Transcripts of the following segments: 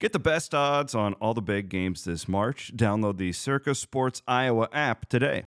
Get the best odds on all the big games this March. Download the Circa Sports Iowa app today.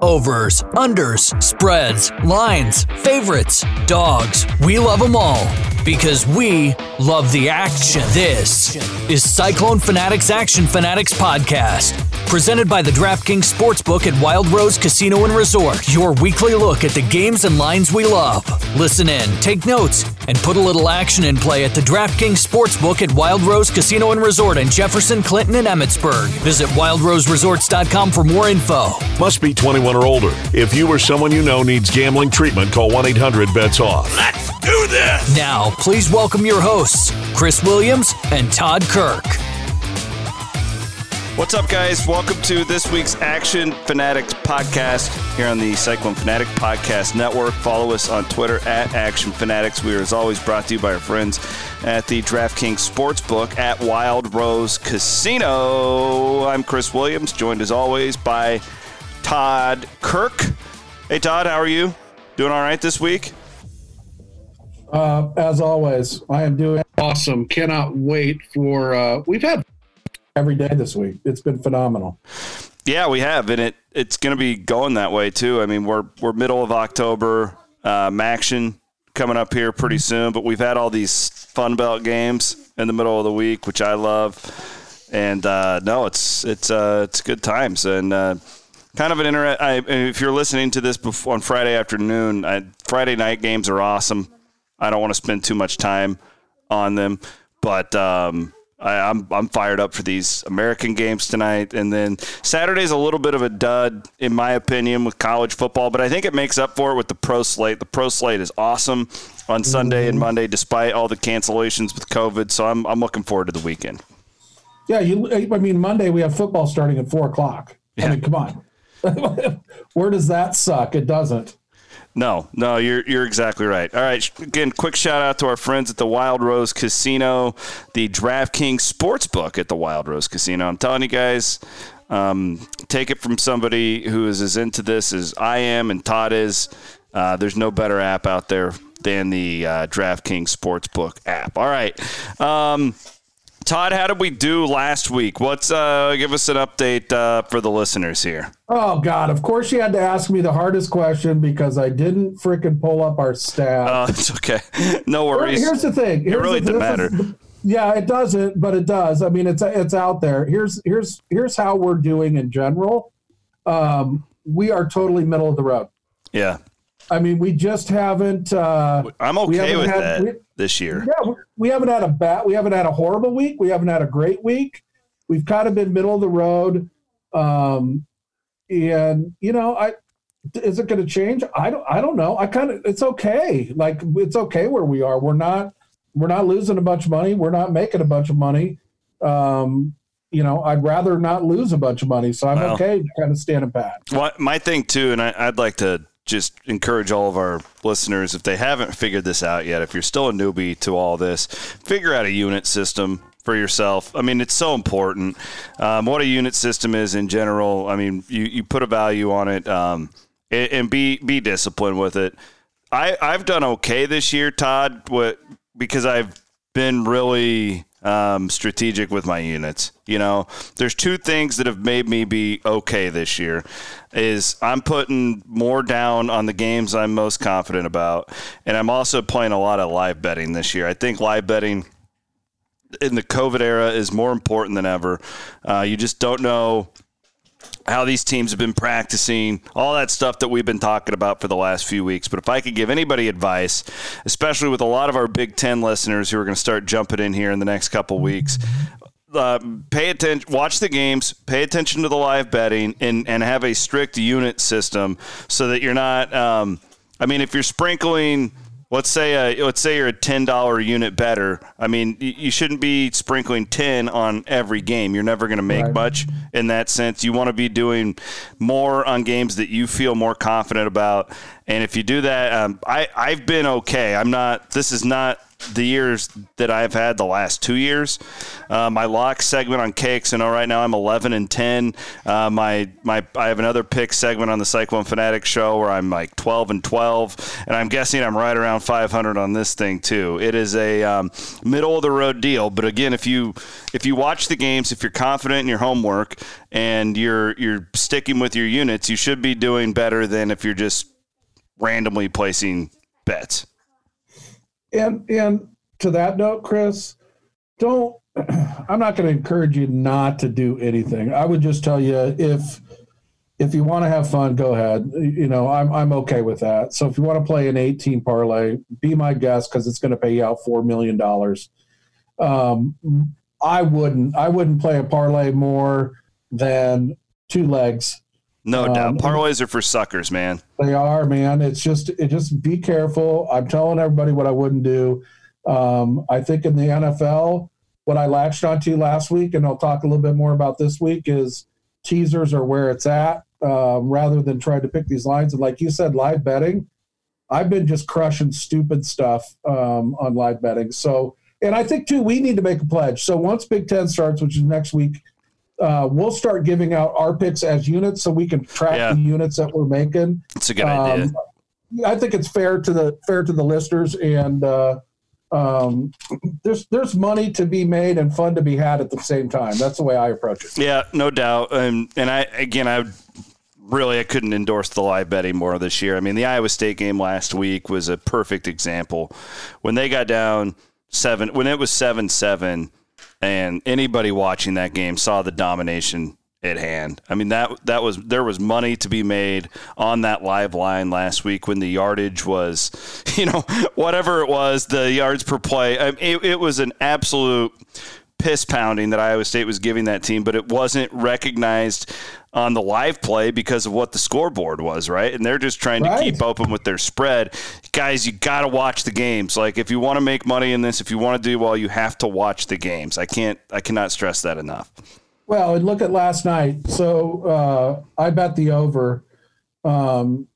Overs, unders, spreads, lines, favorites, dogs. We love them all because we love the action. This is Cyclone Fanatics Action Fanatics Podcast, presented by the DraftKings Sportsbook at Wild Rose Casino and Resort. Your weekly look at the games and lines we love. Listen in, take notes, and put a little action in play at the DraftKings Sportsbook at Wild Rose Casino and Resort in Jefferson, Clinton, and Emmetsburg. Visit wildroseresorts.com for more info. Must be 21 or older. If you or someone you know needs gambling treatment, call 1 800 BETS OFF. Let's do this! Now, please welcome your hosts, Chris Williams and Todd Kirk. What's up, guys? Welcome to this week's Action Fanatics podcast here on the Cyclone Fanatic Podcast Network. Follow us on Twitter at Action Fanatics. We are, as always, brought to you by our friends at the DraftKings Sportsbook at Wild Rose Casino. I'm Chris Williams, joined as always by Todd Kirk. Hey, Todd, how are you? Doing all right this week? Uh, as always, I am doing awesome. Cannot wait for. Uh, we've had every day this week. It's been phenomenal. Yeah, we have, and it it's going to be going that way too. I mean, we're we're middle of October. Um, action coming up here pretty soon, but we've had all these Fun Belt games in the middle of the week, which I love. And uh, no, it's it's uh, it's good times and. Uh, kind of an inter- I, if you're listening to this before, on Friday afternoon, I, Friday night games are awesome. I don't want to spend too much time on them, but um, I, am I'm, I'm fired up for these American games tonight. And then Saturday's a little bit of a dud, in my opinion, with college football, but I think it makes up for it with the pro slate. The pro slate is awesome on Sunday and Monday, despite all the cancellations with COVID. So I'm I'm looking forward to the weekend. Yeah, you. I mean, Monday we have football starting at four o'clock. Yeah. I mean, come on. Where does that suck? It doesn't. No, no, you're you're exactly right. All right, again, quick shout out to our friends at the Wild Rose Casino, the DraftKings Sportsbook at the Wild Rose Casino. I'm telling you guys, um, take it from somebody who is as into this as I am and Todd is. Uh, there's no better app out there than the uh, DraftKings Sportsbook app. All right. Um, Todd, how did we do last week? What's uh, give us an update uh, for the listeners here? Oh God! Of course, you had to ask me the hardest question because I didn't freaking pull up our stats. Oh, it's okay. No worries. Here's the thing. Here's it really the, doesn't matter. Is, yeah, it doesn't, but it does. I mean, it's it's out there. Here's here's here's how we're doing in general. Um, we are totally middle of the road. Yeah. I mean, we just haven't. Uh, I'm okay with had, that we, this year. Yeah, we haven't had a bad. We haven't had a horrible week. We haven't had a great week. We've kind of been middle of the road. Um, and you know, I is it going to change? I don't. I don't know. I kind of. It's okay. Like it's okay where we are. We're not. We're not losing a bunch of money. We're not making a bunch of money. Um, you know, I'd rather not lose a bunch of money, so I'm well, okay kind of standing pat. Well, my thing too, and I, would like to just encourage all of our listeners if they haven't figured this out yet, if you're still a newbie to all this, figure out a unit system for yourself. I mean, it's so important. Um, what a unit system is in general. I mean, you, you put a value on it um, and, and, be be disciplined with it. I I've done okay this year, Todd, what because I've been really um, strategic with my units. You know, there's two things that have made me be okay this year. Is I'm putting more down on the games I'm most confident about, and I'm also playing a lot of live betting this year. I think live betting in the COVID era is more important than ever. Uh, you just don't know how these teams have been practicing, all that stuff that we've been talking about for the last few weeks. But if I could give anybody advice, especially with a lot of our Big Ten listeners who are going to start jumping in here in the next couple weeks, uh, pay attention, watch the games, pay attention to the live betting, and, and have a strict unit system so that you're not. Um, I mean, if you're sprinkling let's say a, let's say you're a ten dollar unit better. I mean, you shouldn't be sprinkling ten on every game. You're never going to make right. much in that sense. You want to be doing more on games that you feel more confident about. And if you do that, um, I I've been okay. I'm not. This is not the years that I've had the last two years. Uh, my lock segment on KXNO right now I'm 11 and 10. Uh, my my I have another pick segment on the Cyclone Fanatic show where I'm like 12 and 12, and I'm guessing I'm right around 500 on this thing too. It is a um, middle of the road deal, but again, if you if you watch the games, if you're confident in your homework and you're you're sticking with your units, you should be doing better than if you're just randomly placing bets. And and to that note, Chris, don't. I'm not going to encourage you not to do anything. I would just tell you if if you want to have fun, go ahead. You know, I'm I'm okay with that. So if you want to play an 18 parlay, be my guest because it's going to pay you out four million dollars. Um, I wouldn't I wouldn't play a parlay more than two legs no um, doubt. Parlays are for suckers, man. They are, man. It's just it just be careful. I'm telling everybody what I wouldn't do. Um, I think in the NFL, what I latched onto last week, and I'll talk a little bit more about this week, is teasers are where it's at, um, rather than trying to pick these lines. And like you said, live betting. I've been just crushing stupid stuff um, on live betting. So, and I think too, we need to make a pledge. So once Big Ten starts, which is next week, uh, we'll start giving out our picks as units so we can track yeah. the units that we're making. It's a good um, idea. I think it's fair to the fair to the listeners, and uh, um, there's there's money to be made and fun to be had at the same time. That's the way I approach it. Yeah, no doubt. And and I again, I really I couldn't endorse the live betting more this year. I mean, the Iowa State game last week was a perfect example when they got down seven when it was seven seven and anybody watching that game saw the domination at hand. I mean that that was there was money to be made on that live line last week when the yardage was, you know, whatever it was, the yards per play. I mean, it, it was an absolute piss pounding that Iowa State was giving that team, but it wasn't recognized on the live play because of what the scoreboard was, right? And they're just trying right. to keep open with their spread. Guys, you got to watch the games. Like if you want to make money in this, if you want to do well, you have to watch the games. I can't I cannot stress that enough. Well, and look at last night. So uh, I bet the over. Um,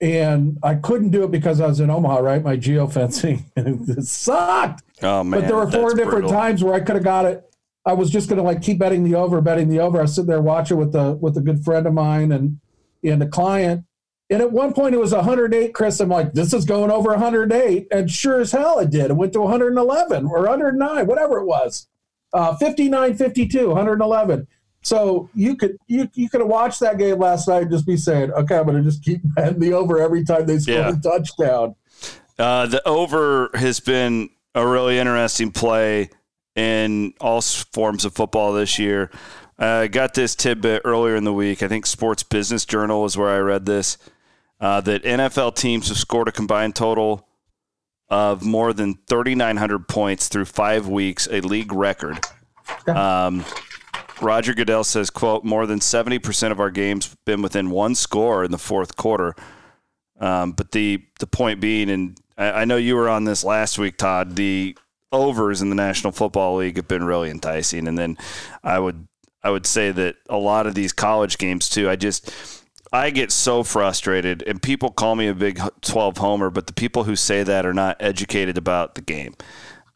and I couldn't do it because I was in Omaha, right? My geofencing it sucked. Oh man! But there were four different brutal. times where I could have got it. I was just going to like keep betting the over, betting the over. I sit there watching with a with a good friend of mine and and a client. And at one point it was 108, Chris. I'm like, this is going over 108, and sure as hell it did. It went to 111 or 109, whatever it was. Uh, 59, 52, 111. So you could you you could have watched that game last night and just be saying, okay, I'm going to just keep betting the over every time they score yeah. a touchdown. Uh, the over has been a really interesting play in all forms of football this year. I uh, got this tidbit earlier in the week. I think Sports Business Journal is where I read this. Uh, that NFL teams have scored a combined total of more than 3,900 points through five weeks, a league record. Um, Roger Goodell says, "quote More than 70 percent of our games been within one score in the fourth quarter." Um, but the the point being, and I, I know you were on this last week, Todd. The overs in the National Football League have been really enticing. And then I would I would say that a lot of these college games too. I just I get so frustrated, and people call me a big 12 homer, but the people who say that are not educated about the game.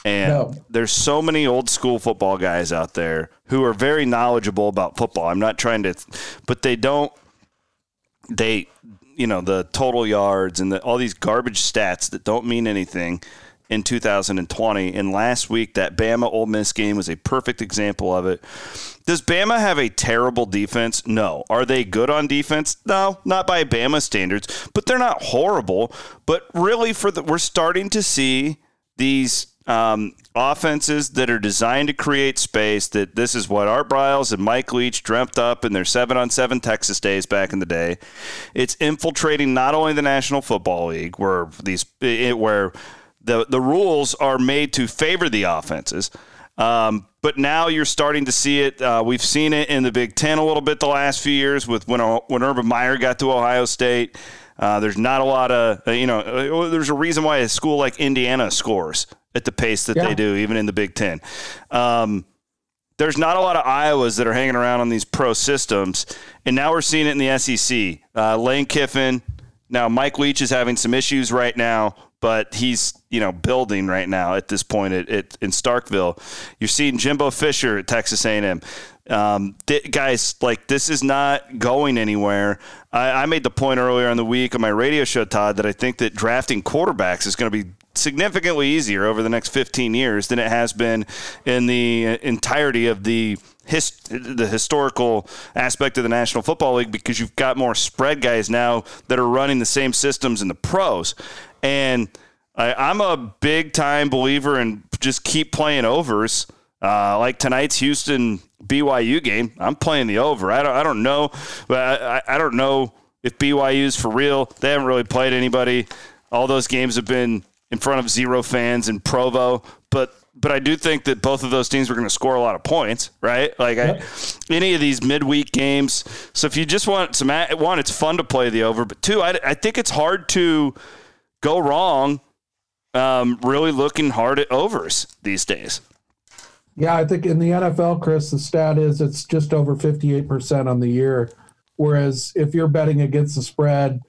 And no. there's so many old school football guys out there who are very knowledgeable about football. I'm not trying to, but they don't, they, you know, the total yards and the, all these garbage stats that don't mean anything in 2020. And last week, that Bama Ole Miss game was a perfect example of it. Does Bama have a terrible defense? No. Are they good on defense? No, not by Bama standards, but they're not horrible. But really, for the, we're starting to see these um, offenses that are designed to create space. That this is what Art Briles and Mike Leach dreamt up in their seven on seven Texas days back in the day. It's infiltrating not only the National Football League, where these where the the rules are made to favor the offenses. Um, but now you're starting to see it. Uh, we've seen it in the Big Ten a little bit the last few years with when when Urban Meyer got to Ohio State. Uh, there's not a lot of uh, you know. Uh, there's a reason why a school like Indiana scores at the pace that yeah. they do, even in the Big Ten. Um, there's not a lot of Iowas that are hanging around on these pro systems, and now we're seeing it in the SEC. Uh, Lane Kiffin. Now Mike Leach is having some issues right now but he's you know building right now at this point at, at in Starkville. You're seeing Jimbo Fisher at Texas A&M. Um, th- guys, like this is not going anywhere. I, I made the point earlier in the week on my radio show, Todd, that I think that drafting quarterbacks is going to be significantly easier over the next 15 years than it has been in the entirety of the his, the historical aspect of the National Football League because you've got more spread guys now that are running the same systems in the pros. And I, am a big time believer in just keep playing overs. Uh, like tonight's Houston BYU game, I'm playing the over. I don't, I don't know, but I, I don't know if BYU's for real. They haven't really played anybody. All those games have been in front of zero fans in Provo, but but I do think that both of those teams were going to score a lot of points, right? Like yep. I, any of these midweek games. So if you just want some one, it's fun to play the over, but two, I, I think it's hard to go wrong. Um, really looking hard at overs these days. Yeah, I think in the NFL, Chris, the stat is it's just over 58% on the year. Whereas if you're betting against the spread,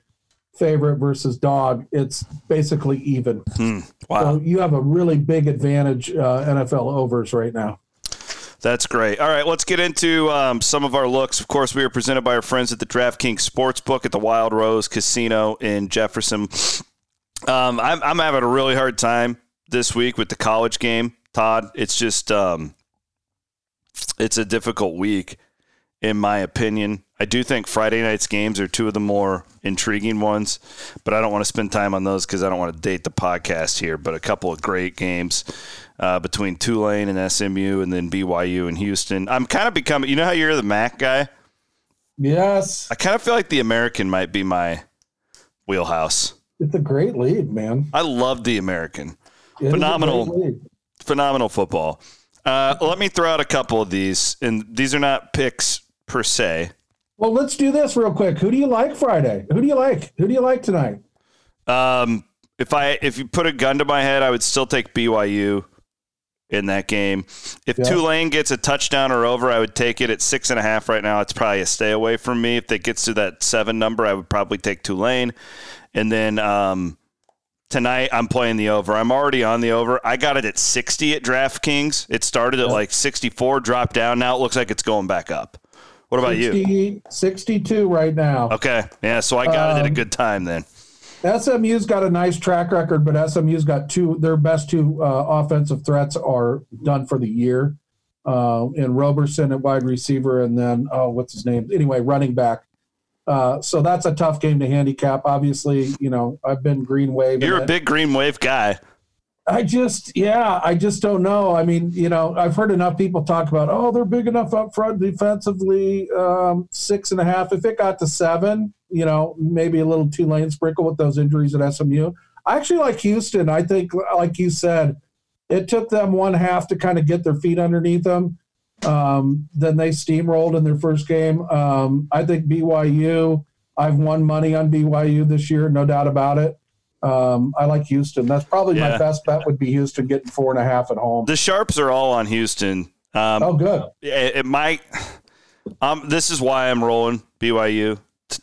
favorite versus dog, it's basically even. Hmm. Wow. So you have a really big advantage, uh, NFL overs right now. That's great. All right, let's get into um, some of our looks. Of course, we are presented by our friends at the DraftKings Sportsbook at the Wild Rose Casino in Jefferson. Um, I'm, I'm, having a really hard time this week with the college game, Todd. It's just um, it's a difficult week, in my opinion. I do think Friday night's games are two of the more intriguing ones, but I don't want to spend time on those because I don't want to date the podcast here. But a couple of great games uh, between Tulane and SMU, and then BYU and Houston. I'm kind of becoming, you know, how you're the MAC guy. Yes. I kind of feel like the American might be my wheelhouse. It's a great league, man. I love the American. It phenomenal, phenomenal football. Uh, let me throw out a couple of these, and these are not picks per se. Well, let's do this real quick. Who do you like Friday? Who do you like? Who do you like tonight? Um, if I if you put a gun to my head, I would still take BYU in that game. If yeah. Tulane gets a touchdown or over, I would take it at six and a half right now. It's probably a stay away from me. If it gets to that seven number, I would probably take Tulane. And then um, tonight I'm playing the over. I'm already on the over. I got it at 60 at DraftKings. It started at like 64, dropped down. Now it looks like it's going back up. What about 60, you? 62 right now. Okay. Yeah. So I got um, it at a um, good time then. SMU's got a nice track record, but SMU's got two, their best two uh, offensive threats are done for the year. Uh, and Roberson at wide receiver, and then, oh, what's his name? Anyway, running back. Uh, so that's a tough game to handicap. Obviously, you know, I've been green wave. You're a big green wave guy. I just, yeah, I just don't know. I mean, you know, I've heard enough people talk about, oh, they're big enough up front defensively, um, six and a half. If it got to seven, you know, maybe a little Tulane sprinkle with those injuries at SMU. I actually like Houston. I think, like you said, it took them one half to kind of get their feet underneath them. Um, then they steamrolled in their first game. Um, I think BYU. I've won money on BYU this year, no doubt about it. Um, I like Houston. That's probably yeah. my best bet. Would be Houston getting four and a half at home. The sharps are all on Houston. Um, oh, good. It, it might. Um, this is why I'm rolling BYU.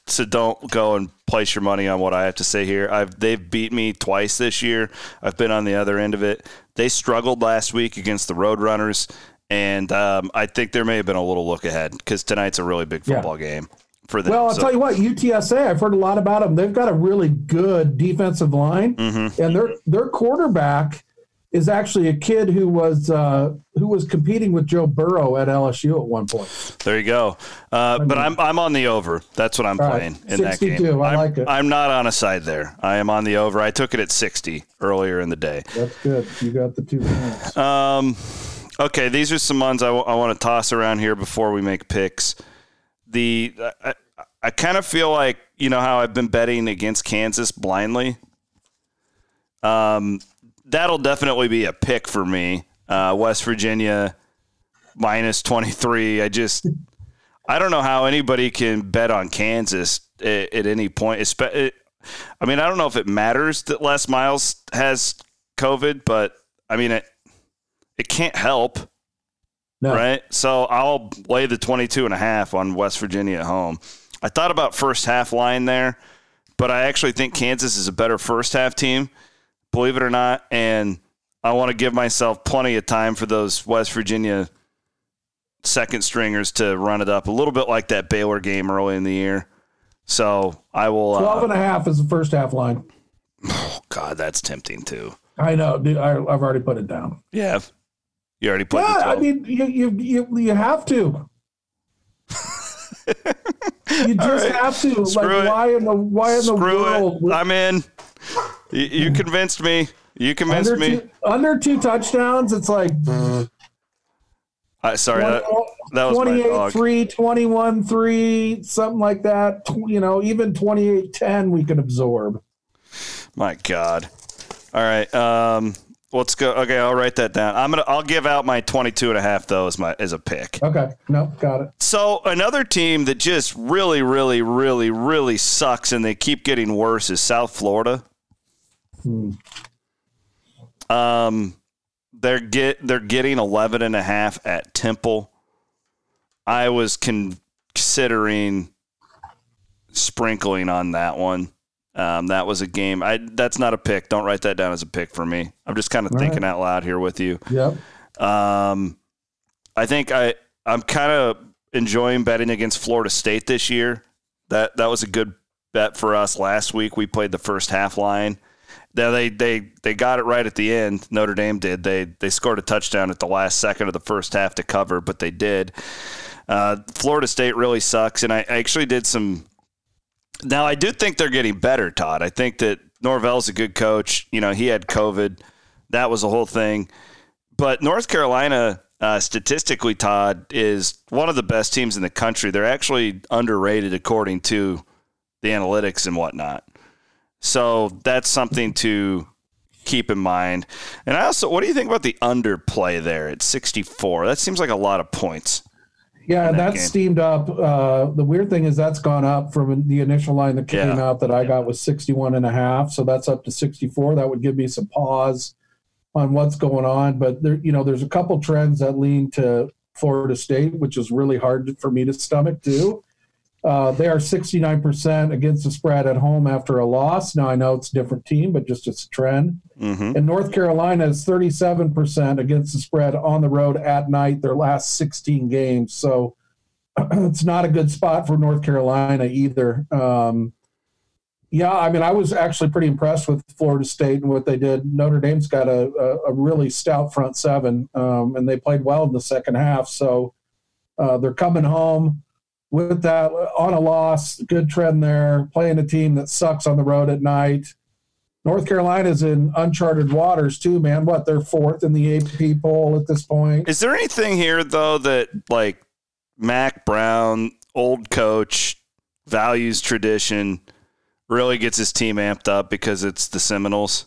So don't go and place your money on what I have to say here. I've they've beat me twice this year. I've been on the other end of it. They struggled last week against the Roadrunners, and um, I think there may have been a little look ahead because tonight's a really big football yeah. game for them. Well, I'll so. tell you what, UTSA. I've heard a lot about them. They've got a really good defensive line, mm-hmm. and their their quarterback is actually a kid who was uh, who was competing with Joe Burrow at LSU at one point. There you go. Uh, but I'm I'm on the over. That's what I'm playing right. in that game. I I'm, like it. I'm not on a side there. I am on the over. I took it at 60 earlier in the day. That's good. You got the two points. Um, okay, these are some ones I, w- I want to toss around here before we make picks the I, I kind of feel like you know how I've been betting against Kansas blindly. Um, that'll definitely be a pick for me. Uh, West Virginia minus twenty three. I just I don't know how anybody can bet on Kansas at, at any point. It, I mean, I don't know if it matters that Les Miles has COVID, but I mean it. It can't help. No. Right. So I'll lay the 22 and a half on West Virginia at home. I thought about first half line there, but I actually think Kansas is a better first half team. believe it or not, and I want to give myself plenty of time for those West Virginia second stringers to run it up a little bit like that Baylor game early in the year. So I will. Uh, 12 and a half is the first half line. Oh, God, that's tempting too. I know. Dude, I, have already put it down. Yeah. You already put Yeah, I mean, you, you, you, you have to. you just right. have to. Screw like, it. why in the why in the Screw world? it. I'm in. You, you convinced me. You convinced under me. two, under two touchdowns, it's like I, sorry, that, that was my 28 dog. 3, 21 3, something like that. You know, even 28 10 we can absorb. My God. All right. Um, let's go. Okay, I'll write that down. I'm gonna. I'll give out my 22 and a half though as my as a pick. Okay. No, got it. So another team that just really, really, really, really sucks, and they keep getting worse is South Florida. Hmm. Um, they're get they're getting 11 and a half at Temple. I was considering sprinkling on that one. Um, that was a game. I that's not a pick. Don't write that down as a pick for me. I'm just kind of All thinking right. out loud here with you. Yep. Um, I think I I'm kind of enjoying betting against Florida State this year. That that was a good bet for us last week. We played the first half line. Now they they they got it right at the end. Notre Dame did. They they scored a touchdown at the last second of the first half to cover, but they did. Uh, Florida State really sucks, and I, I actually did some. Now I do think they're getting better, Todd. I think that Norvell's a good coach. You know, he had COVID. That was the whole thing. But North Carolina, uh, statistically, Todd, is one of the best teams in the country. They're actually underrated according to the analytics and whatnot. So that's something to keep in mind. And I also, what do you think about the underplay there at 64? That seems like a lot of points. Yeah, in and that that's steamed up. Uh, the weird thing is that's gone up from the initial line that came Yeah. out that I got was 61 and a half. So that's up to 64. That would give me some pause on what's going on. But there, you know, there's a couple trends that lean to Florida State, which is really hard for me to stomach too. Uh, they are 69% against the spread at home after a loss. Now I know it's a different team, but just it's a trend. hmm And North Carolina is 37% against the spread on the road at night, their last 16 games. So it's not a good spot for North Carolina either. Um, yeah, I mean, I was actually pretty impressed with Florida State and what they did. Notre Dame's got a, a, a really stout front seven, um, and they played well in the second half. So uh, they're coming home with that on a loss. Good trend there. Playing a team that sucks on the road at night. North Carolina's in uncharted waters too, man. What they're fourth in the AP poll at this point. Is there anything here though that like Mack Brown, old coach, values tradition, really gets his team amped up because it's the Seminoles?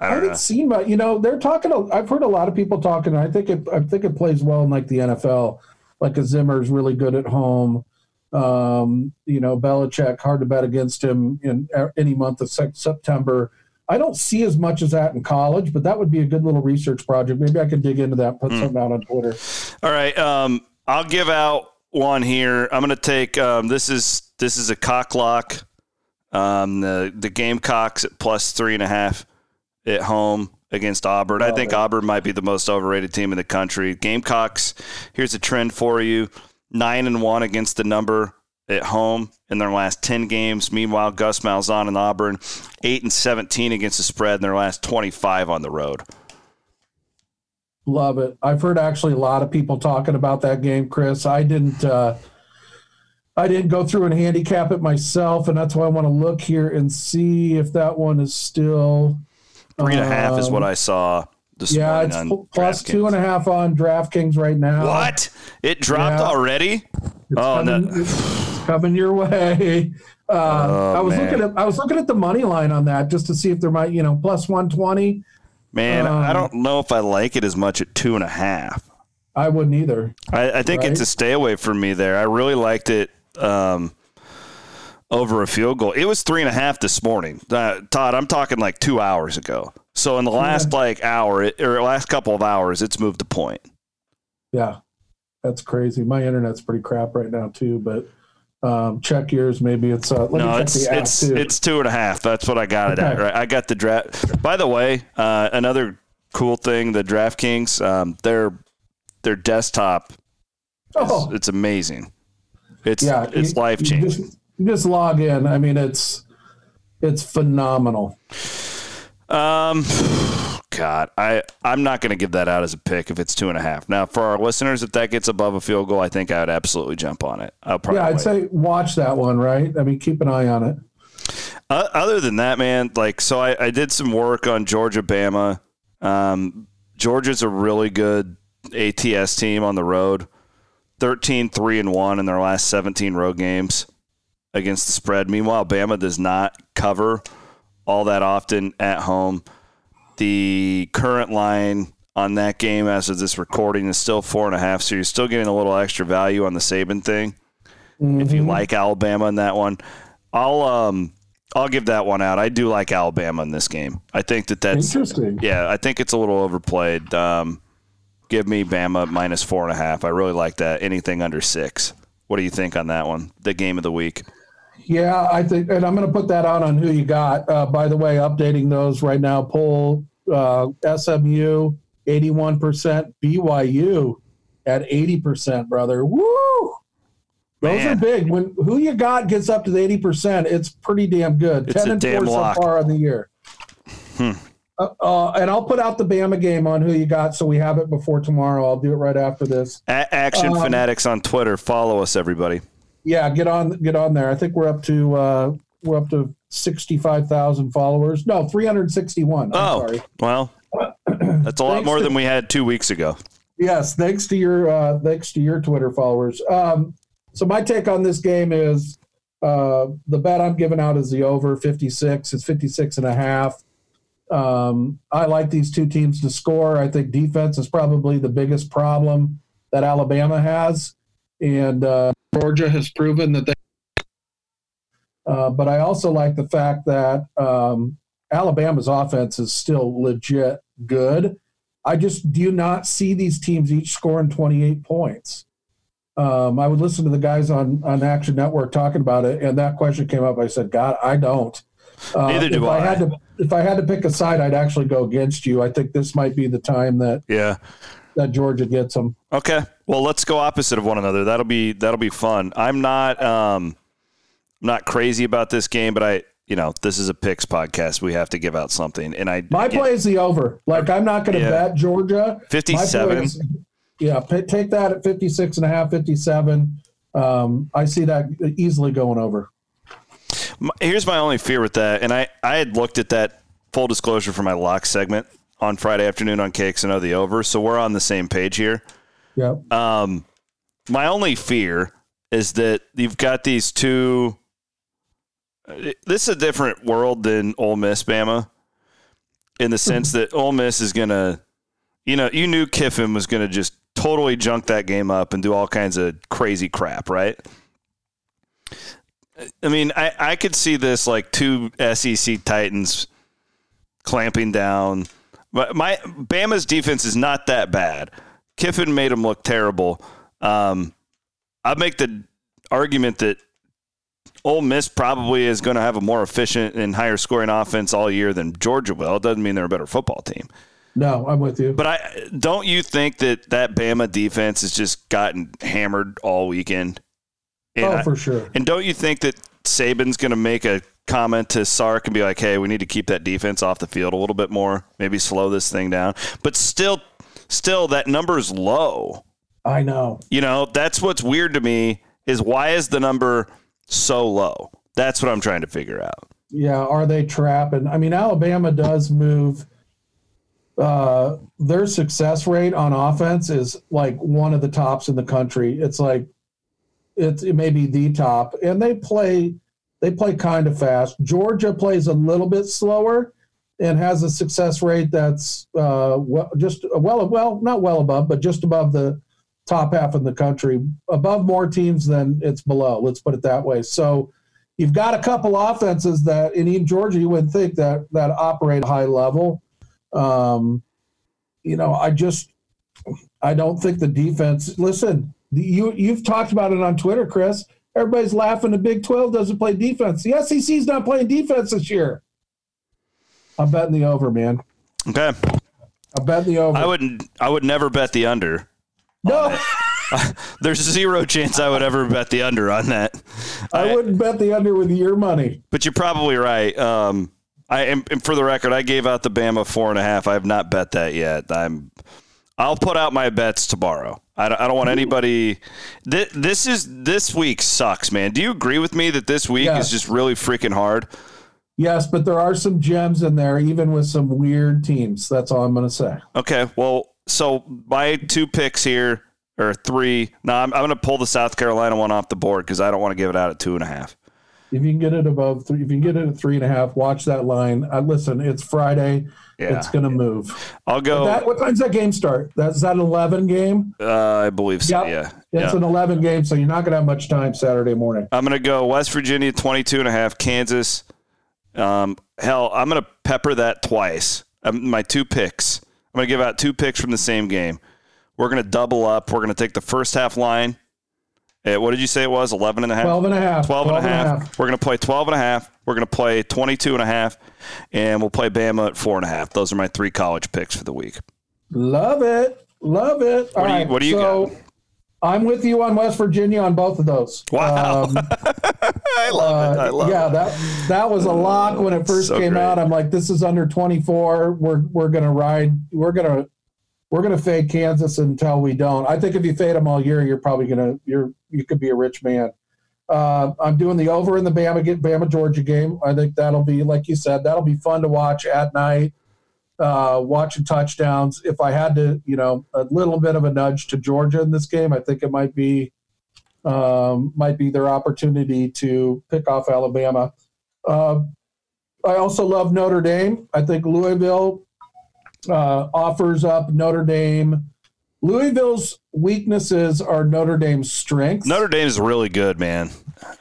I I don't know. haven't seen much. You know, they're talking. I've heard a lot of people talking. I think it. I think it plays well in like the NFL. Like a Zimmer's really good at home. Um, you know, Belichick hard to bet against him in any month of September. I don't see as much as that in college, but that would be a good little research project. Maybe I could dig into that, put something out on Twitter. All right, um, I'll give out one here. I'm going to take um, this is this is a cock lock. Um, the the Gamecocks at plus three and a half at home against Auburn. I think Auburn might be the most overrated team in the country. Gamecocks. Here's a trend for you: nine and one against the number at home in their last 10 games. Meanwhile, Gus Malzahn and Auburn, 8 and 17 against the spread in their last 25 on the road. Love it. I've heard actually a lot of people talking about that game, Chris. I didn't uh I didn't go through and handicap it myself, and that's why I want to look here and see if that one is still Three and a half is um, what I saw this Yeah, it's on plus two and a half on DraftKings right now. What? It dropped Yeah. already? It's Oh, coming, no. it's coming your way. Uh, Oh, I was man. looking at I was looking at the money line on that just to see if there might you know plus one twenty. Man, I Um, don't know if I like it as much at two and a half. I wouldn't either. I, I think it's a stay away from me there. I really liked it um, over a field goal. It was three and a half this morning. Uh, Todd, I'm talking like two hours ago. So in the last like hour it, or last couple of hours, it's moved a point. Yeah, that's crazy. My internet's pretty crap right now too, but Um, check yours. Maybe it's uh, let me No, check it's the app it's too. it's two and a half. That's what I got it at. Right. I got the draft. By the way, uh, another cool thing: the DraftKings, um, their their desktop, oh, it's amazing. It's yeah, it's life changing. Just, log in. I mean, it's it's phenomenal. Um, God, I I'm not going to give that out as a pick if it's two and a half. Now, for our listeners, if that gets above a field goal, I think I would absolutely jump on it. I'll probably Yeah, I'd wait. say watch that one. Right? I mean, keep an eye on it. Uh, other than that, man, like, so I, I did some work on Georgia Bama. Um, Georgia's a really good ATS team on the road 13 3 and 1 in their last 17 road games against the spread. Meanwhile, Bama does not cover all that often at home. The current line on that game as of this recording is still four and a half, so you're still getting a little extra value on the Saban thing if you like Alabama in that one. I'll um I'll give that one out. I do like Alabama in this game. I think that that's Interesting. yeah. I think it's a little overplayed. Um, give me Bama minus four and a half. I really like that. Anything under six. What do you think on that one? The game of the week. Yeah, I think, and I'm going to put that out on who you got. Uh, by the way, updating those right now. Poll uh, SMU 81%, BYU at 80%, brother. Woo! Those Man. are big. When who you got gets up to the 80%, it's pretty damn good. It's 10 a and damn 4 lock. so far on the year. Uh, uh, and I'll put out the Bama game on who you got so we have it before tomorrow. I'll do it right after this. A- Action Um, Fanatics on Twitter. Follow us, everybody. Yeah, get on get on there. I think we're up to uh we're up to sixty five thousand followers. No, three hundred sixty one. I'm Oh, sorry. well, that's a lot more to- than we had two weeks ago. Yes, thanks to your uh thanks to your Twitter followers. Um so my take on this game is uh the bet I'm giving out is the over 56. It's 56 and a half. Um I like these two teams to score. I think defense is probably the biggest problem that Alabama has and uh Georgia has proven that they Uh, but I also like the fact that um, Alabama's offense is still legit good. I just do not see these teams each scoring 28 points. Um, I would listen to the guys on, on Action Network talking about it, and that question came up. I said, God, I don't. Uh, Neither do if I. I. had to, if I had to pick a side, I'd actually go against you. I think this might be the time that, Yeah. That Georgia gets them. Okay. Well, let's go opposite of one another. That'll be that'll be fun. I'm not um I'm not crazy about this game, but I you know, this is a picks podcast. We have to give out something. And I My play is the over. Like, I'm not going to Yeah. bet Georgia. 57. is- yeah, take that at 56 and a half, 57. Um, I see that easily going over. Here's my only fear with that, and I, I had looked at that full disclosure for my lock segment on Friday afternoon on KXNO the over, so we're on the same page here. Yeah. Um, my only fear is that you've got these two. This is a different world than Ole Miss, Bama, in the sense that Ole Miss is gonna, you know, you knew Kiffin was gonna just totally junk that game up and do all kinds of crazy crap, right? I mean, I, I could see this like two SEC Titans clamping down. But my Bama's defense is not that bad. Kiffin made them look terrible. Um, I'd make the argument that Ole Miss probably is going to have a more efficient and higher scoring offense all year than Georgia will. It doesn't mean they're a better football team. No, I'm with you. But I don't you think that that Bama defense has just gotten hammered all weekend? And oh, I- for sure. and don't you think that Saban's going to make a comment to Sark and be like, "Hey, we need to keep that defense off the field a little bit more. Maybe slow this thing down." But still, still, that number is low. I know. You know, that's what's weird to me is why is the number so low? That's what I'm trying to figure out. Yeah. Are they trapping? I mean, Alabama does move. Uh, their success rate on offense is like one of the tops in the country. It's like it's it may be the top, and they play they play kind of fast. Georgia plays a little bit slower and has a success rate that's uh, well, just well well not well above, but just above the top half in the country, above more teams than it's below. Let's put it that way. So you've got a couple offenses that in even Georgia you would think that that operate high level. Um, you know, I just I don't think the defense. Listen, you you've talked about it on Twitter, Chris. Everybody's laughing. The Big 12 doesn't play defense. The SEC's not playing defense this year. I'm betting the over, man. Okay. I'm betting the over. I wouldn't. I would never bet the under. no, There's zero chance I would ever bet the under on that. I wouldn't bet the under with your money. But you're probably right. Um, I am, and for the record, I gave out the Bama four and a half. I have not bet that yet. I'm. I'll put out my bets tomorrow. I don't, I don't want anybody. This, this is this week sucks, man. Do you agree with me that this week Yes. is just really freaking hard? Yes, but there are some gems in there, even with some weird teams. That's all I'm going to say. Okay, well, so my two picks here or three. No, I'm, I'm going to pull the South Carolina one off the board because I don't want to give it out at two and a half. If you can get it above three, if you can get it at three and a half, watch that line. Uh, listen, it's Friday. Yeah. It's going to move. I'll go. That, what time's that game start? That's that an 11 game? uh, I believe so. Yep. Yeah. It's yeah. an 11 game, so you're not going to have much time Saturday morning. I'm going to go West Virginia 22 and a half, Kansas. Um, hell, I'm going to pepper that twice. Um, my two picks. I'm going to give out two picks from the same game. We're going to double up. We're going to take the first half line. At, what did you say it was? 11 and a half? 12 and a half. 12 and a half. We're going to play 12 and a half. We're going to play 22 and a half. And we'll play Bama at four and a half. Those are my three college picks for the week. Love it. Love it. All What do you- right. what do you so, got? I'm with you on West Virginia on both of those. Wow. Um, I love it. I love yeah, it. that that was a lock when it first So came great. out. I'm like, this is under 24. We're we're gonna ride. We're gonna we're gonna fade Kansas until we don't. I think if you fade them all year, you're probably gonna you're you could be a rich man. Uh, I'm doing the over in the Bama Bama Georgia game. I think that'll be like you said. That'll be fun to watch at night. Uh, watching touchdowns. If I had to, you know, a little bit of a nudge to Georgia in this game, I think it might be um, might be their opportunity to pick off Alabama. Uh, I also love Notre Dame. I think Louisville uh, offers up Notre Dame. Louisville's weaknesses are Notre Dame's strengths. Notre Dame's really good, man.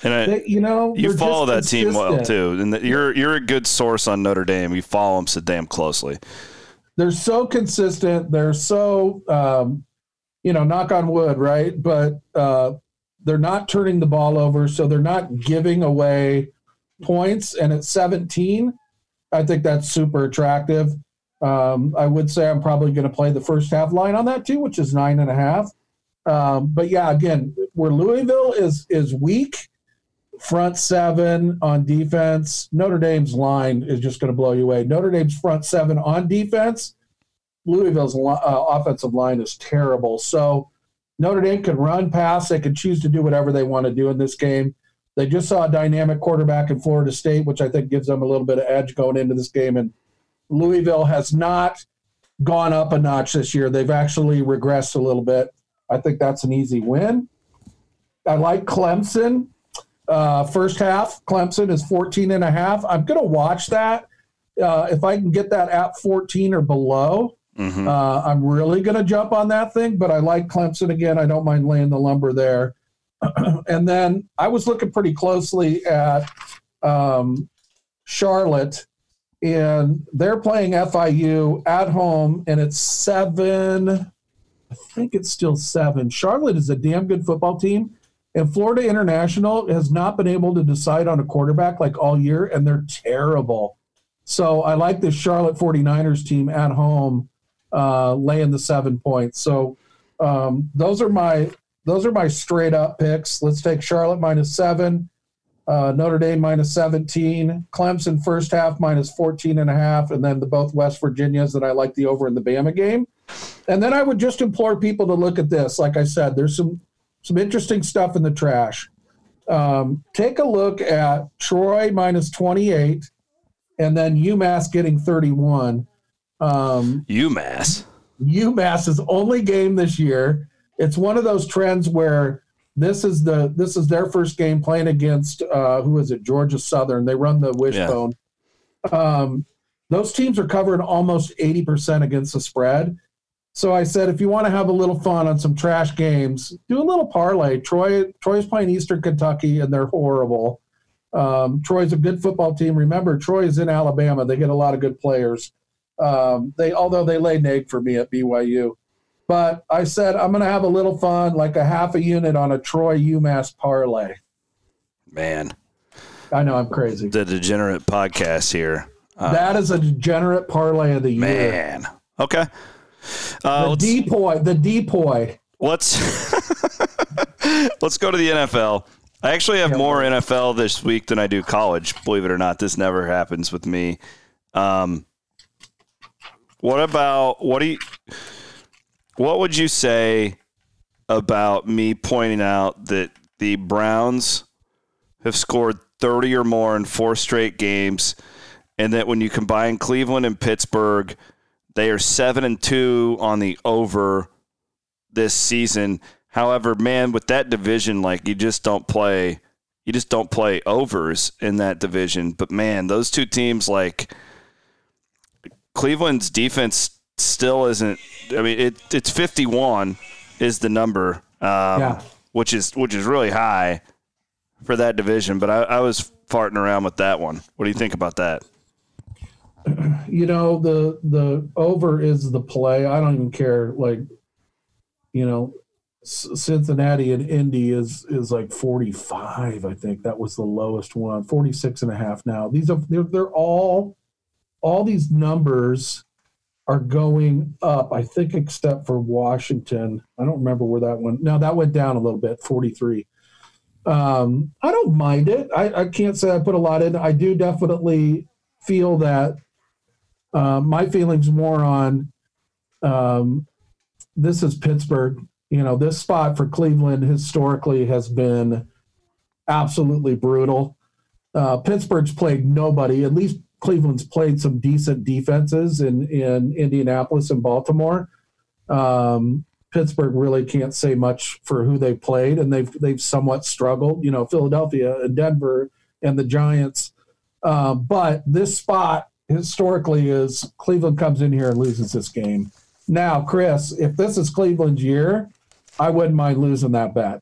And I, They- you know, You follow that just team well too, and that you're you're a good source on Notre Dame. You follow them so damn closely. They're so consistent. They're so, um, you know, knock on wood, right? But uh, they're not turning the ball over, so they're not giving away points. And at 17, I think that's super attractive. Um, I would say I'm probably going to play the first half line on that too, which is nine and a half. Um, but yeah, again, where Louisville is is weak, front seven on defense. Notre Dame's line is just going to blow you away. Notre Dame's front seven on defense. Louisville's uh, offensive line is terrible. So Notre Dame can run, pass. They can choose to do whatever they want to do in this game. They just saw a dynamic quarterback in Florida State, which I think gives them a little bit of edge going into this game. And Louisville has not gone up a notch this year. They've actually regressed a little bit. I think that's an easy win. I like Clemson. Uh, first half, Clemson is 14 and a half. I'm going to watch that. Uh, if I can get that at 14 or below, Mhm. uh, I'm really going to jump on that thing. But I like Clemson again. I don't mind laying the lumber there. and then I was looking pretty closely at um, Charlotte, and they're playing FIU at home, and it's seven. I think it's still seven. Charlotte is a damn good football team. And Florida International has not been able to decide on a quarterback like all year, and they're terrible. So I like the Charlotte 49ers team at home uh, laying the seven points. So um, those are my those are my straight up picks. Let's take Charlotte minus seven, uh, Notre Dame minus 17, Clemson first half minus 14 and a half, and then the both West Virginias that I like the over in the Bama game. And then I would just implore people to look at this. Like I said, there's some some interesting stuff in the trash. Um, take a look at Troy minus 28 and then UMass getting 31. Um, UMass. UMass's only game this year. It's one of those trends where this is the this is their first game playing against uh, who is it? Georgia Southern. They run the wishbone. Um, those teams are covering almost eighty percent against the spread. So I said, if you want to have a little fun on some trash games, do a little parlay. Troy Troy's playing Eastern Kentucky, and they're horrible. Um, Troy's a good football team. Remember, Troy is in Alabama. They get a lot of good players. Um, they although they laid an egg for me at BYU, but I said I'm going to have a little fun, like a half a unit on a Troy UMass parlay. Man, I know I'm crazy. the degenerate podcast here. that is a degenerate parlay of the year. Man. Okay. Uh, The depoy, the depoy. let's let's go to the NFL. I actually have more NFL this week than I do college. Believe it or not, this never happens with me. Um, what about what do you? What would you say about me pointing out that the Browns have scored 30 or more in four straight games, and that when you combine Cleveland and Pittsburgh, they are seven and two on the over this season. However, man, with that division, like you just don't play, you just don't play overs in that division. But man, those two teams, like Cleveland's defense, still isn't. I mean, it it's fifty one is the number, um, Yeah. which is which is really high for that division. But I, I was farting around with that one. What do you think about that? you know the the over is the play i don't even care like you know cincinnati and indy is is like 45 i think that was the lowest one 46 and a half now these are they're, they're all all these numbers are going up i think except for washington i don't remember where that one no that went down a little bit 43 um i don't mind it i, I can't say i put a lot in i do definitely feel that uh, my feelings more on um, this is Pittsburgh. You know, this spot for Cleveland historically has been absolutely brutal. Uh, Pittsburgh's played nobody. At least Cleveland's played some decent defenses in in Indianapolis and Baltimore. Um, Pittsburgh really can't say much for who they played, and they've they've somewhat struggled. You know, Philadelphia and Denver and the Giants. Uh, but this spot historically is Cleveland comes in here and loses this game. Now, Chris, if this is Cleveland's year, I wouldn't mind losing that bet.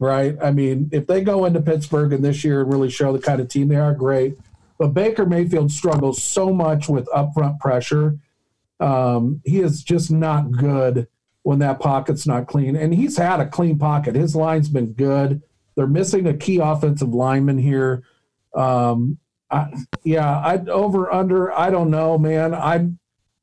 Right? I mean, if they go into Pittsburgh and this year and really show the kind of team they are, great. But Baker Mayfield struggles so much with upfront pressure. Um, he is just not good when that pocket's not clean. And he's had a clean pocket. His line's been good. They're missing a key offensive lineman here. Um, I, yeah, I over under. I don't know, man. I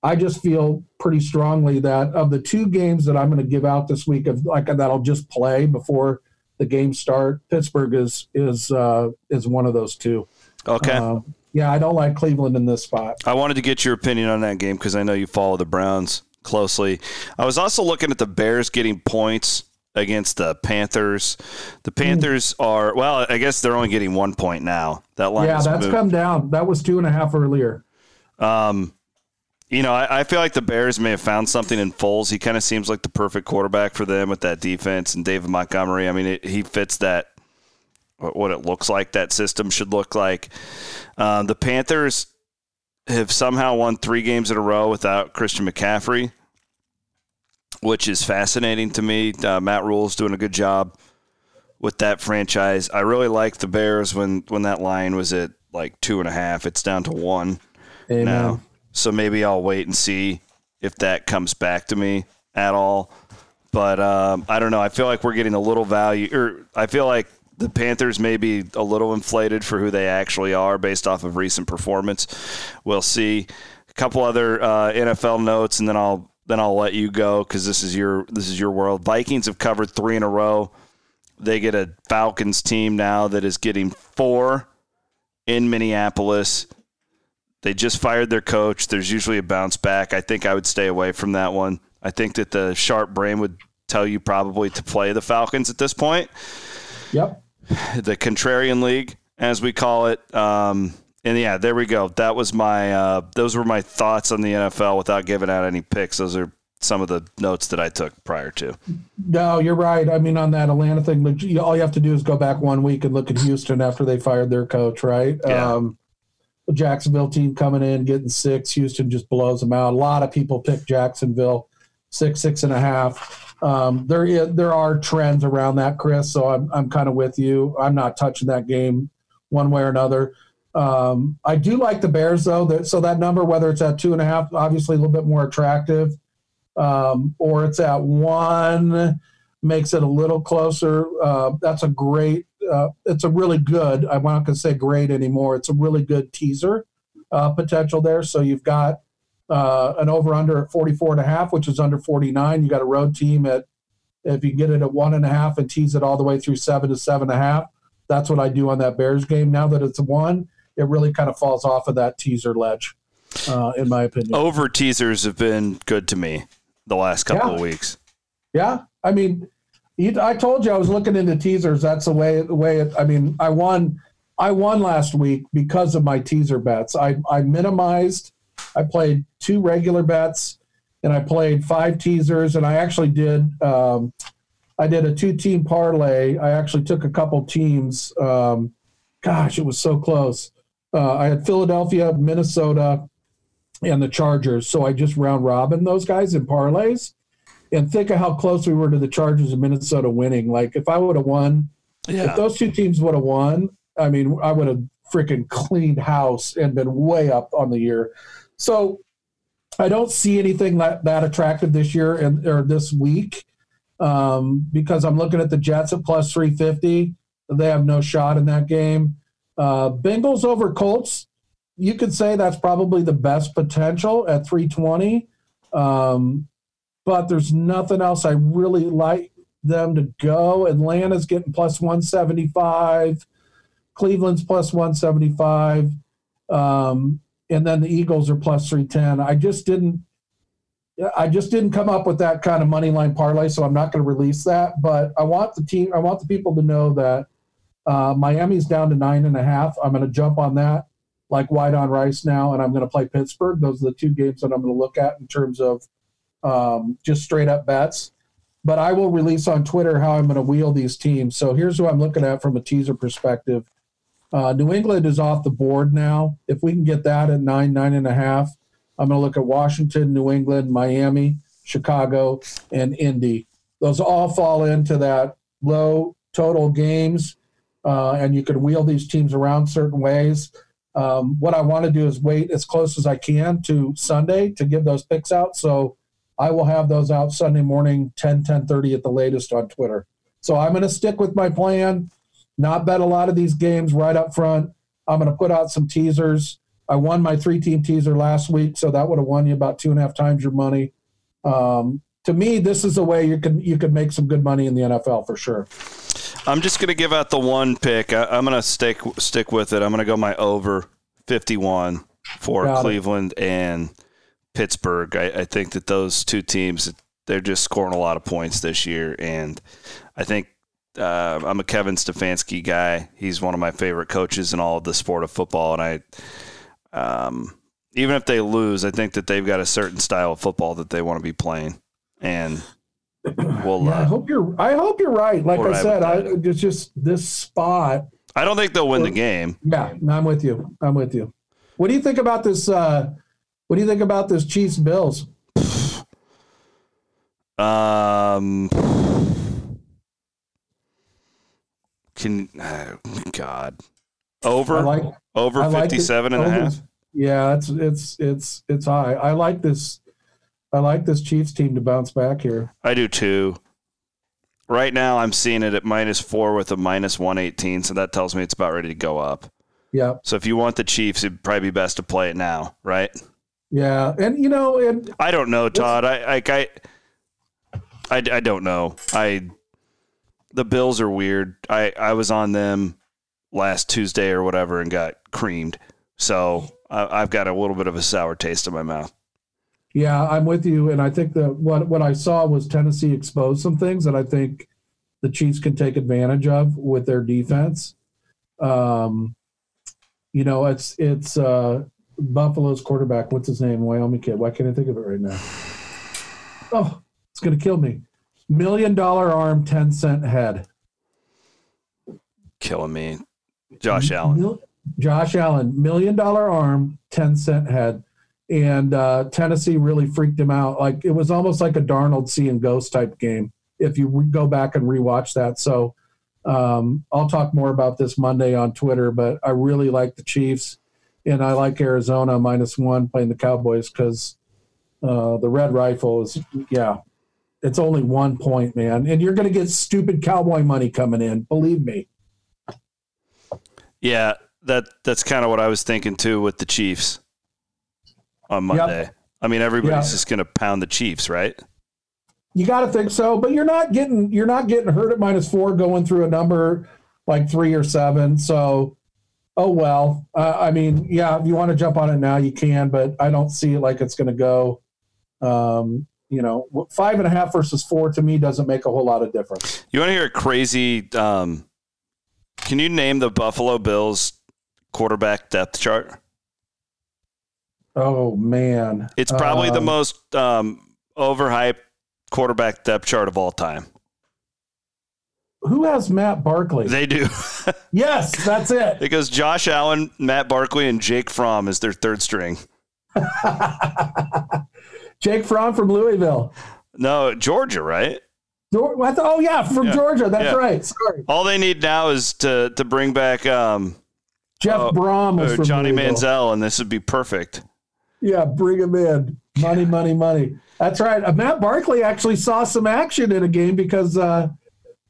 I just feel pretty strongly that of the two games that I'm going to give out this week, of like that I'll just play before the game start. Pittsburgh is is uh, is one of those two. Okay. Um, yeah, I don't like Cleveland in this spot. I wanted to get your opinion on that game because I know you follow the Browns closely. I was also looking at the Bears getting points against the Panthers. The Panthers are well, I guess they're only getting one point now. That line Yeah, that's moved. come down. That was two and a half earlier. Um, you know, I, I feel like the Bears may have found something in Foles. He kind of seems like the perfect quarterback for them with that defense and David Montgomery. I mean, it, he fits that what it looks like that system should look like. Um, the Panthers have somehow won three games in a row without Christian McCaffrey, which is fascinating to me. Uh, Matt Rhule's doing a good job with that franchise. I really liked the Bears when when that line was at like two and a half. It's down to one Amen. now. So maybe I'll wait and see if that comes back to me at all. But um, I don't know. I feel like we're getting a little value, or I feel like the Panthers may be a little inflated for who they actually are based off of recent performance. We'll see. A couple other uh, NFL notes, and then I'll then I'll let you go because this is your this is your world. Vikings have covered three in a row. They get a Falcons team now that is getting four in Minneapolis. They just fired their coach. There's usually a bounce back. I think I would stay away from that one. I think that the sharp brain would tell you probably to play the Falcons at this point. Yep. The contrarian league, as we call it. Um, and yeah, there we go. That was my. Uh, those were my thoughts on the NFL without giving out any picks. Those are some of the notes that I took prior to. No, you're right. I mean, on that Atlanta thing, all you have to do is go back one week and look at Houston after they fired their coach, right? Yeah. Um, the Jacksonville team coming in, getting six. Houston just blows them out. A lot of people pick Jacksonville six, six and a half. Um, there, there are trends around that, Chris. So I'm, I'm kind of with you. I'm not touching that game one way or another. Um, I do like the Bears though. That, so that number, whether it's at two and a half, obviously a little bit more attractive, um, or it's at one. makes it a little closer. Uh, that's a great. Uh, it's a really good. I'm not going to say great anymore. It's a really good teaser uh, potential there. So you've got uh, an over under at 44 and a half, which is under 49. You got a road team at if you get it at one and a half and tease it all the way through seven to seven and a half. That's what I do on that Bears game. Now that it's one, it really kind of falls off of that teaser ledge, uh, in my opinion. Over teasers have been good to me the last couple Yeah. of weeks. Yeah, I mean, I told you I was looking into teasers. That's the way. The way. It, I mean, I won. I won last week because of my teaser bets. I I minimized. I played two regular bets, and I played five teasers, and I actually did. Um, I did a two-team parlay. I actually took a couple teams. Um, gosh, it was so close. Uh, I had Philadelphia, Minnesota, and the Chargers. So I just round robin those guys in parlays and think of how close we were to the Chargers of Minnesota winning. Like if I would have won, Yeah. if those two teams would have won, I mean, I would have freaking cleaned house and been way up on the year. So I don't see anything that, that attractive this year and or this week um, because I'm looking at the Jets at plus 350. They have no shot in that game. Uh, Bengals over Colts. You could say that's probably the best potential at 320. Um, but there's nothing else I really like them to go. Atlanta's getting plus 175. Cleveland's plus 175. Um, and then the Eagles are plus 310. I just didn't I just didn't come up with that kind of money line parlay, so I'm not going to release that. But I want the team, I want the people to know that uh, Miami's down to nine and a half. I'm going to jump on that like white on rice now, and I'm going to play Pittsburgh. Those are the two games that I'm going to look at in terms of um, just straight up bets. But I will release on Twitter how I'm going to wheel these teams. So here's who I'm looking at from a teaser perspective. Uh, New England is off the board now. If we can get that at nine, nine and a half, I'm going to look at Washington, New England, Miami, Chicago, and Indy. Those all fall into that low total games, uh, and you can wheel these teams around certain ways. Um, what I want to do is wait as close as I can to Sunday to give those picks out. So I will have those out Sunday morning, 10, 10 at the latest on Twitter. So I'm going to stick with my plan, not bet a lot of these games right up front. I'm going to put out some teasers. I won my three team teaser last week, so that would have won you about two and a half times your money. Um, to me, this is a way you can you could make some good money in the NFL for sure. I'm just going to give out the one pick. I, I'm going to stick stick with it. I'm going to go my over 51 for Got it. Cleveland and Pittsburgh. I, I think that those two teams they're just scoring a lot of points this year, and I think uh, I'm a Kevin Stefanski guy. He's one of my favorite coaches in all of the sport of football, and I. Um, even if they lose, I think that they've got a certain style of football that they want to be playing, and we'll. Yeah, I Uh, hope you're. I hope you're right. Like I said, I, it's just this spot. I don't think they'll win the game. Yeah, no, I'm with you. I'm with you. What do you think about this? Uh, what do you think about this Chiefs Bills? Um, can oh, God over I like. over I like it. 57 and a Over- half? Yeah, it's it's it's it's high. I like this. I like this Chiefs team to bounce back here. I do too. Right now, I'm seeing it at minus four with a minus 118, so that tells me it's about ready to go up. Yeah, So if you want the Chiefs, it'd probably be best to play it now, right? yeah, and you know, and I don't know, Todd. I like I, I, I don't know. I the Bills are weird. I I was on them last Tuesday or whatever and got creamed. So I, I've got a little bit of a sour taste in my mouth. Yeah, I'm with you, and I think that what what I saw was Tennessee exposed some things that I think the Chiefs can take advantage of with their defense. Um, you know, it's it's uh, Buffalo's quarterback. What's his name? Wyoming kid. Why can't I think of it right now? Oh, it's gonna kill me. Million dollar arm, ten cent head. Killing me, Josh Allen. Mil- Josh Allen, million dollar arm, 10 cent head. And uh, Tennessee really freaked him out. Like it was almost like a Darnold seeing ghost type game if you re- go back and rewatch that. So um, I'll talk more about this Monday on Twitter, but I really like the Chiefs and I like Arizona minus one playing the Cowboys because uh, the red rifle is, yeah, It's only one point, man, and you're going to get stupid cowboy money coming in. Believe me. Yeah, that that's kind of what I was thinking too with the Chiefs on Monday. Yep. I mean, everybody's just going to pound the Chiefs, right? You got to think so, but you're not getting you're not getting hurt at minus four going through a number like three or seven. So, oh well. Uh, I mean, yeah, if you want to jump on it now, you can, but I don't see it like it's going to go. Um, you know, five and a half versus four to me doesn't make a whole lot of difference. You want to hear a crazy? Um, can you name the Buffalo Bills quarterback depth chart? Oh man, it's probably um, the most um, overhyped quarterback depth chart of all time. Who has Matt Barkley? They do. yes, that's it. Because Josh Allen, Matt Barkley, and Jake Fromm is their third string. Jake Fromm from Louisville. No, Georgia, right? oh yeah, from yeah. Georgia. That's yeah. right. Sorry. All they need now is to to bring back um, Jeff uh, Brohm or Johnny Louisville. Manziel, and this would be perfect. Yeah, bring him in. Money, money, money. That's right. Uh, Matt Barkley actually saw some action in a game because uh,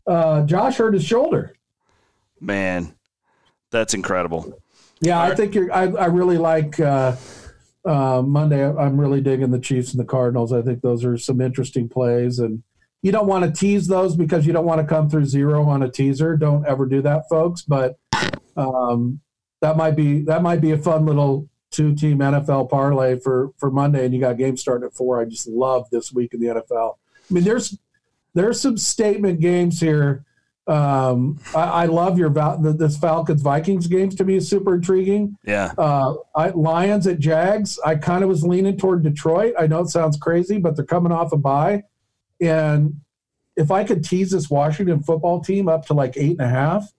uh, Josh hurt his shoulder. Man, that's incredible. Yeah, I think you're. I, I really like uh, Monday. I'm really digging the Chiefs and the Cardinals. I think those are some interesting plays, and you don't want to tease those because you don't want to come through zero on a teaser. Don't ever do that, folks. But um, that might be that might be a fun little two team NFL parlay for for Monday, and you got games starting at four. I just love this week in the NFL. I mean, there's there's some statement games here. Um, I, I, love your this Falcons Vikings games to me is super intriguing. Yeah. Uh, I, Lions at Jags. I kind of was leaning toward Detroit. I know it sounds crazy, but they're coming off a bye, and if I could tease this Washington football team up to like eight and a half,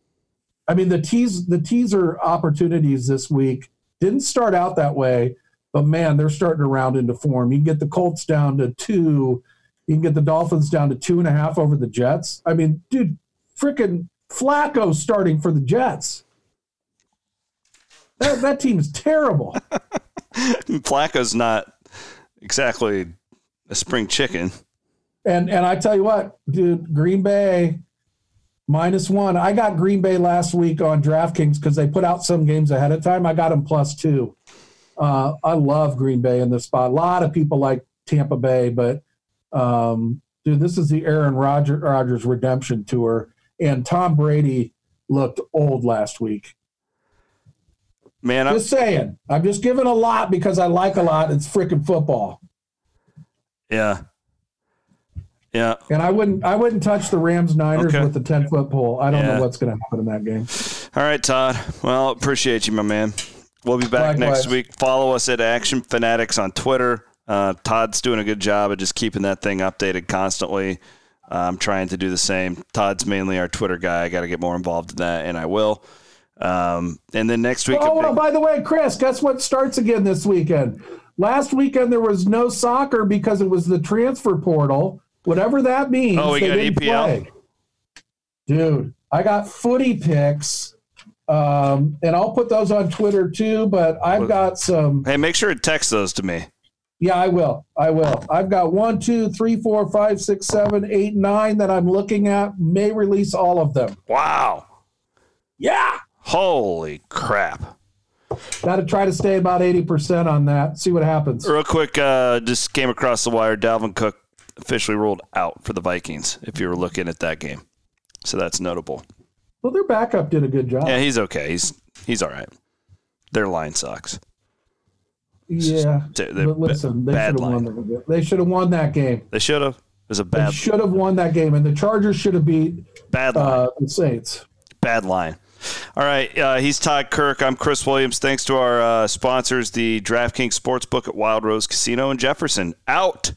I mean the tease the teaser opportunities this week didn't start out that way, but man, they're starting to round into form. You can get the Colts down to two. You can get the Dolphins down to two and a half over the Jets. I mean, dude, freaking Flacco starting for the Jets. That, that team is terrible. Flacco's not exactly a spring chicken. And and I tell you what, dude, Green Bay minus one. I got Green Bay last week on DraftKings because they put out some games ahead of time. I got them plus two. Uh, I love Green Bay in this spot. A lot of people like Tampa Bay, but um, dude, this is the Aaron Rodgers, Rodgers redemption tour, and Tom Brady looked old last week. Man, I'm, just saying. I'm just giving a lot because I like a lot. It's freaking football. Yeah, yeah. And I wouldn't I wouldn't touch the Rams Niners okay. with the ten foot pole. I don't yeah. know what's gonna happen in that game. All right, Todd. Well, appreciate you, my man. We'll be back Likewise. next week. Follow us at Action Fanatics on Twitter. Uh, Todd's doing a good job of just keeping that thing updated constantly. Uh, I'm trying to do the same. Todd's mainly our Twitter guy. I got to get more involved in that, and I will. Um, and then next week. Oh, big- by the way, Chris, guess what starts again this weekend? Last weekend there was no soccer because it was the transfer portal whatever that means. Oh, we got EPL, play. dude. I got footy picks, um, and I'll put those on Twitter too. But I've got some. Hey, make sure to text those to me. Yeah, I will. I will. I've got one, two, three, four, five, six, seven, eight, nine that I'm looking at. May release all of them. Wow. Yeah. Holy crap. Got to try to stay about 80% on that. See what happens. Real quick, uh, just came across the wire. Dalvin Cook officially ruled out for the Vikings if you were looking at that game. So that's notable. Well, their backup did a good job. Yeah, he's okay. He's he's all right. Their line sucks. Yeah, just, but listen, they should have won. The, they should have won that game. They should have. It was a bad. They should have won that game, and the Chargers should have beat bad line. Uh, the Saints. Bad line. All right, uh, he's Todd Kirk. I'm Chris Williams. Thanks to our uh, sponsors, the DraftKings Sportsbook at Wild Rose Casino in Jefferson. Out.